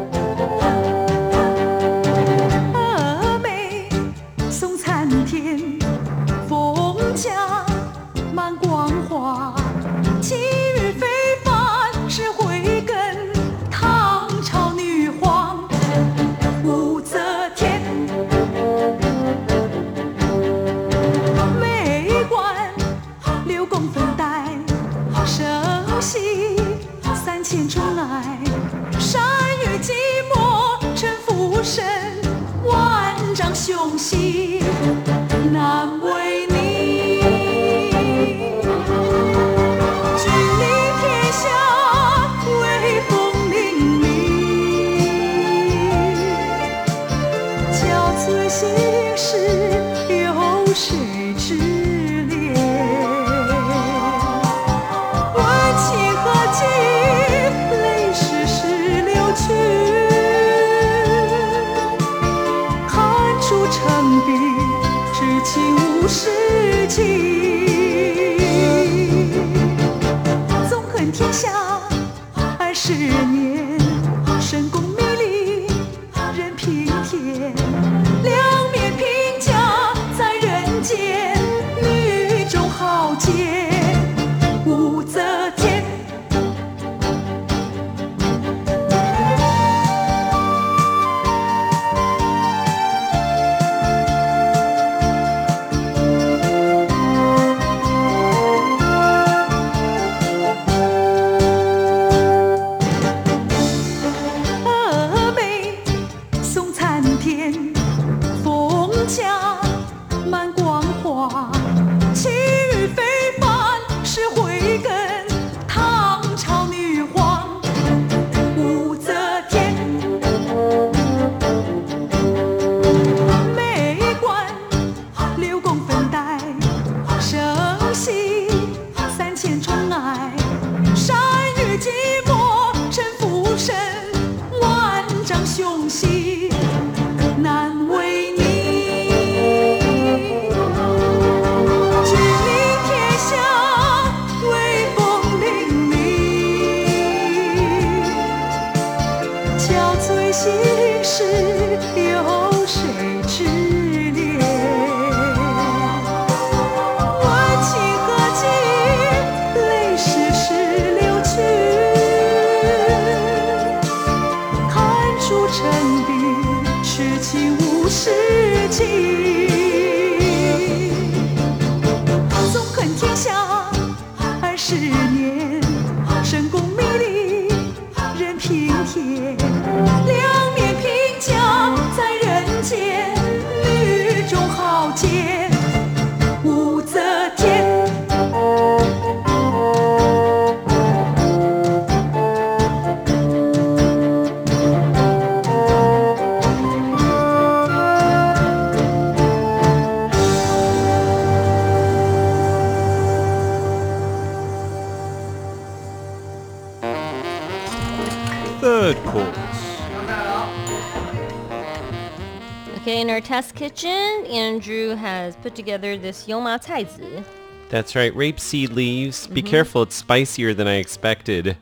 Speaker 19: Kitchen, Andrew has put together this yoma caizi.
Speaker 22: That's right, rapeseed leaves. Be
Speaker 19: Mhm.
Speaker 22: careful, it's spicier than I expected.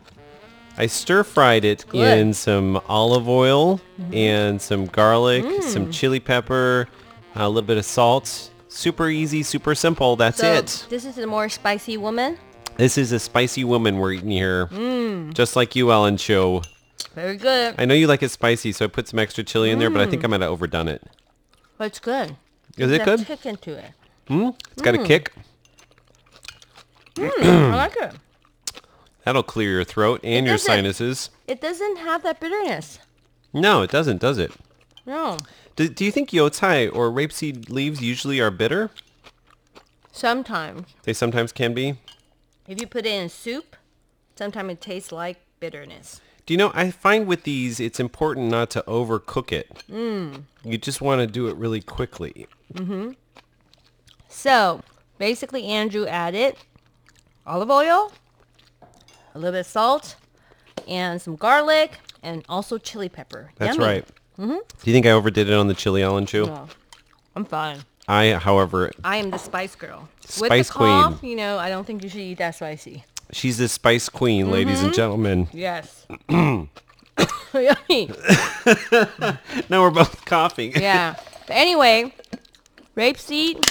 Speaker 22: I stir-fried it
Speaker 19: Good.
Speaker 22: in some olive oil
Speaker 19: Mhm.
Speaker 22: and some garlic, some
Speaker 19: Mm.
Speaker 22: chili pepper, a little bit of salt. Super easy, super simple. That's
Speaker 19: so
Speaker 22: it.
Speaker 19: This is a more spicy woman.
Speaker 22: This is a spicy woman we're eating here.
Speaker 19: Mm.
Speaker 22: Just like you, Ellen Cho.
Speaker 19: Very good.
Speaker 22: I know you like it spicy, so I put some extra chili in there, but I think I
Speaker 19: Mm.
Speaker 22: might have overdone it.
Speaker 19: But it's good.
Speaker 22: Is
Speaker 19: It's
Speaker 22: it good?
Speaker 19: Kick into it.
Speaker 22: Hmm? It's got a
Speaker 19: Mm.
Speaker 22: kick.
Speaker 19: Mm, I [clears throat] like it.
Speaker 22: That'll clear your throat and your
Speaker 19: doesn't-
Speaker 22: sinuses.
Speaker 19: It doesn't have that bitterness.
Speaker 22: No, it doesn't, does it?
Speaker 19: No.
Speaker 22: Do, do you think yotai or rapeseed leaves usually are bitter?
Speaker 19: Sometimes,
Speaker 22: They sometimes can be.
Speaker 19: if you put it in soup, sometimes it tastes like bitterness.
Speaker 22: Do you know, I find with these, it's important not to overcook it.
Speaker 19: Mm.
Speaker 22: You just want to do it really quickly.
Speaker 19: Mm-hmm. So, basically, Andrew added olive oil, a little bit of salt, and some garlic, and also chili pepper.
Speaker 22: That's
Speaker 19: Yummy.
Speaker 22: right.
Speaker 19: Mm-hmm.
Speaker 22: Do you think I overdid it on the chili, Ellen Chu?
Speaker 19: No, I'm fine.
Speaker 22: I, however,
Speaker 19: I am the spice girl. With
Speaker 22: Spice
Speaker 19: the cough,
Speaker 22: queen.
Speaker 19: you know, I don't think you should eat that spicy.
Speaker 22: She's the spice queen, ladies and
Speaker 19: Mhm.
Speaker 22: gentlemen.
Speaker 19: Yes. [coughs] [coughs]
Speaker 22: Now we're both coughing.
Speaker 19: yeah. But anyway, rapeseed,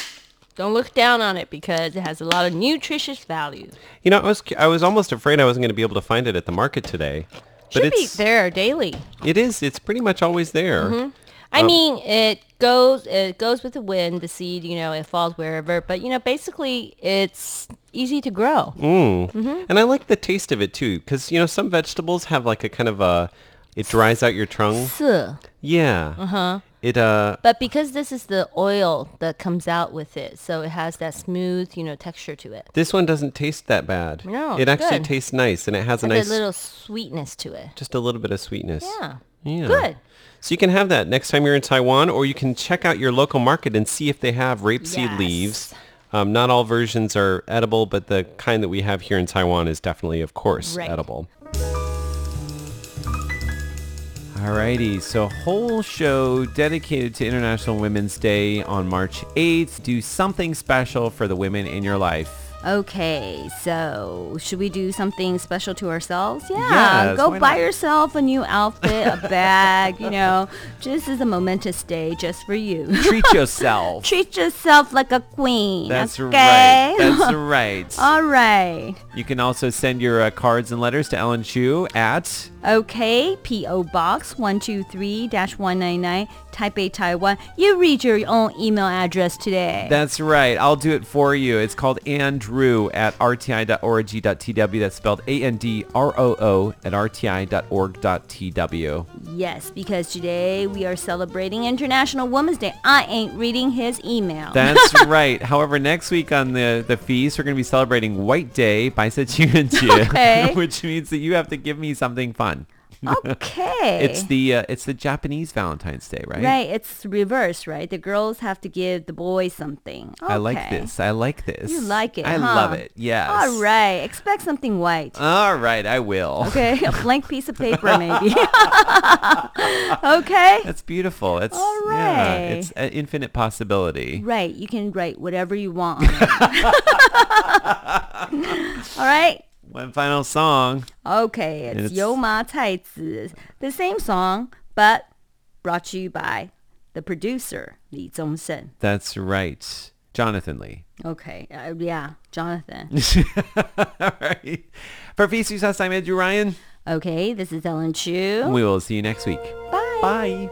Speaker 19: don't look down on it because it has a lot of nutritious value.
Speaker 22: You know, I was I was almost afraid I wasn't going to be able to find it at the market today. But
Speaker 19: Should be
Speaker 22: it's
Speaker 19: there daily.
Speaker 22: it is. It's pretty much always there.
Speaker 19: Mhm. I
Speaker 22: Um,
Speaker 19: mean, it goes it goes with the wind, the seed, you know, it falls wherever. But you know, basically, it's easy to grow.
Speaker 22: Mm.
Speaker 19: Mhm.
Speaker 22: And I like the taste of it too, because you know some vegetables have like a kind of a, it dries out your tongue.
Speaker 19: 涩.
Speaker 22: Yeah.
Speaker 19: Uh-huh.
Speaker 22: It uh.
Speaker 19: But because this is the oil that comes out with it, so it has that smooth, you know, texture to it.
Speaker 22: This one doesn't taste that bad.
Speaker 19: No,
Speaker 22: It actually
Speaker 19: good.
Speaker 22: tastes nice, and it has a nice,
Speaker 19: a little sweetness to it.
Speaker 22: just a little bit of sweetness.
Speaker 19: Yeah.
Speaker 22: Yeah.
Speaker 19: Good.
Speaker 22: So you can have that next time you're in Taiwan, or you can check out your local market and see if they have rapeseed
Speaker 19: Yes.
Speaker 22: leaves. Um, not all versions are edible, but the kind that we have here in Taiwan is definitely, of course,
Speaker 16: Right.
Speaker 22: edible.
Speaker 16: Alrighty, so whole show dedicated to International Women's Day on March 8th. Do something special for the women in your life.
Speaker 19: Okay, so should we do something special to ourselves? Yeah,
Speaker 16: Yes,
Speaker 19: go buy yourself a new outfit, a bag, you know. Just as a momentous day just for you. [laughs]
Speaker 16: Treat yourself.
Speaker 19: Treat yourself like a queen.
Speaker 16: That's
Speaker 19: okay?
Speaker 16: right. [laughs] That's right.
Speaker 19: All right.
Speaker 16: You can also send your uh, cards and letters to Ellen Chu at
Speaker 19: Okay, P.O. Box 123-199, Taipei, Taiwan. You read your own email address today.
Speaker 16: That's right. I'll do it for you. It's called Andrew at rti.org.tw. That's spelled A-N-D-R-O-O at rti.org.tw.
Speaker 19: yes, because today we are celebrating International Women's Day. I ain't reading his email.
Speaker 16: That's [laughs] right. However, next week on the, the feast, we're going to be celebrating White Day by [laughs]
Speaker 19: Okay. [laughs]
Speaker 16: which means that you have to give me something fun.
Speaker 19: Okay.
Speaker 16: it's the uh, it's the Japanese Valentine's Day, right?
Speaker 19: Right, it's reverse, right? The girls have to give the boys something.
Speaker 16: I like
Speaker 19: Okay.
Speaker 16: this. I like this.
Speaker 19: You like it,
Speaker 16: I
Speaker 19: huh?
Speaker 16: love it. Yes.
Speaker 19: All right, expect something white.
Speaker 16: All right, I will.
Speaker 19: Okay, a [laughs] blank piece of paper maybe. [laughs] okay.
Speaker 16: That's beautiful. It's
Speaker 19: All
Speaker 16: yeah, it's an infinite possibility.
Speaker 19: Right, you can write whatever you want. [laughs] All right.
Speaker 16: One final song.
Speaker 19: Okay, it's,
Speaker 16: it's
Speaker 19: Yo Ma Tai The same song, but brought to you by the producer, Li Zongsheng.
Speaker 16: That's right. Jonathan Lee.
Speaker 19: Okay. Uh, yeah, Jonathan.
Speaker 16: All [laughs] right. For Feast Sauce, I'm Andrew Ryan.
Speaker 19: Okay, this is Ellen Chu.
Speaker 16: We will see you next week.
Speaker 19: Bye.
Speaker 16: Bye.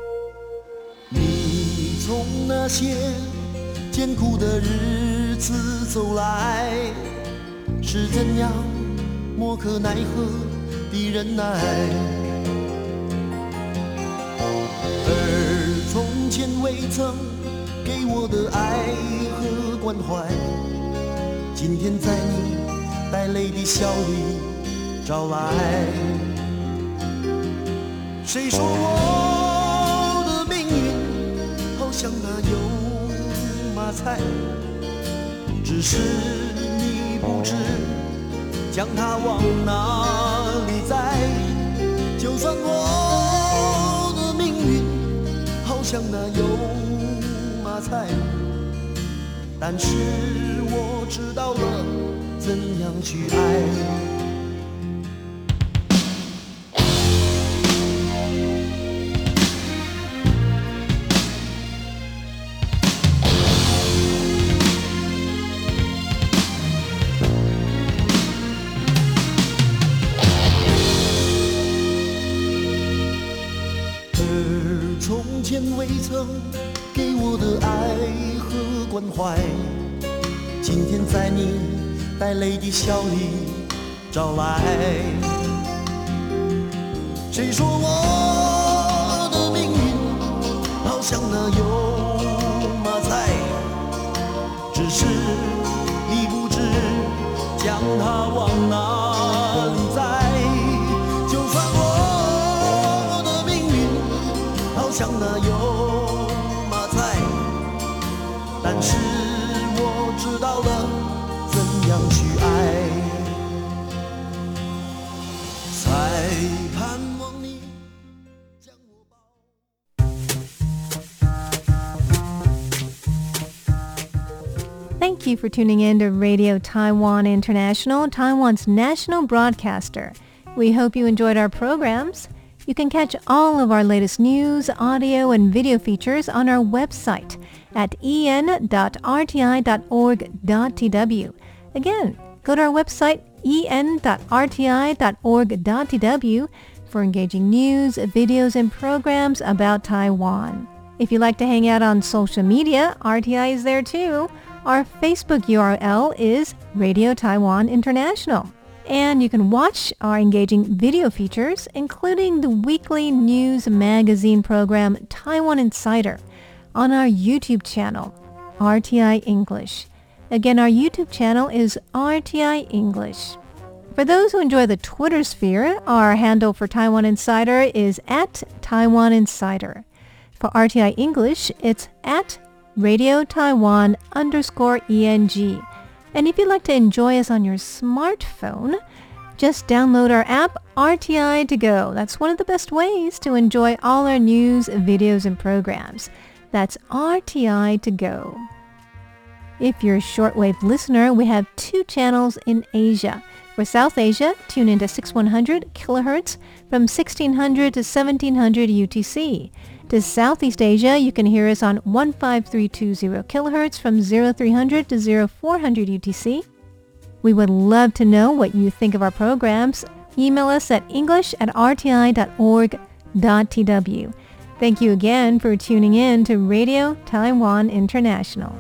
Speaker 25: 莫可奈何的忍耐。而从前未曾给我的爱和关怀，今天在你带泪的笑里找来。谁说我的命运好像那油麻菜？只是你不知将它往哪里栽。就算我的命运好像那油麻菜，但是我知道了怎样去爱。带泪的笑里找来。谁说我
Speaker 5: Thank you for tuning in to Radio Taiwan International, Taiwan's national broadcaster. We hope you enjoyed our programs. You can catch all of our latest news, audio, and video features on our website at en.rti.org.tw. Again, go to our website en.rti.org.tw for engaging news, videos, and programs about Taiwan. If you like to hang out on social media, RTI is there too. Our Facebook URL is Radio Taiwan International. And you can watch our engaging video features, including the weekly news magazine program Taiwan Insider, on our YouTube channel, RTI English. Again, our YouTube channel is RTI English. For those who enjoy the Twitter sphere, our handle for Taiwan Insider is at Taiwan Insider. For RTI English, it's at Radio Taiwan underscore ENG. And if you'd like to enjoy us on your smartphone, just download our app RTI to go. That's one of the best ways to enjoy all our news, videos, and programs. That's RTI to go. If you're a shortwave listener, we have two channels in Asia. For South Asia, tune into 6100 kilohertz from 1600 to 1700 UTC. To Southeast Asia, you can hear us on 15320 kilohertz from 0300 to 0400 UTC. We would love to know what you think of our programs. Email us at english at rti.org.tw. Thank you again for tuning in to Radio Taiwan International.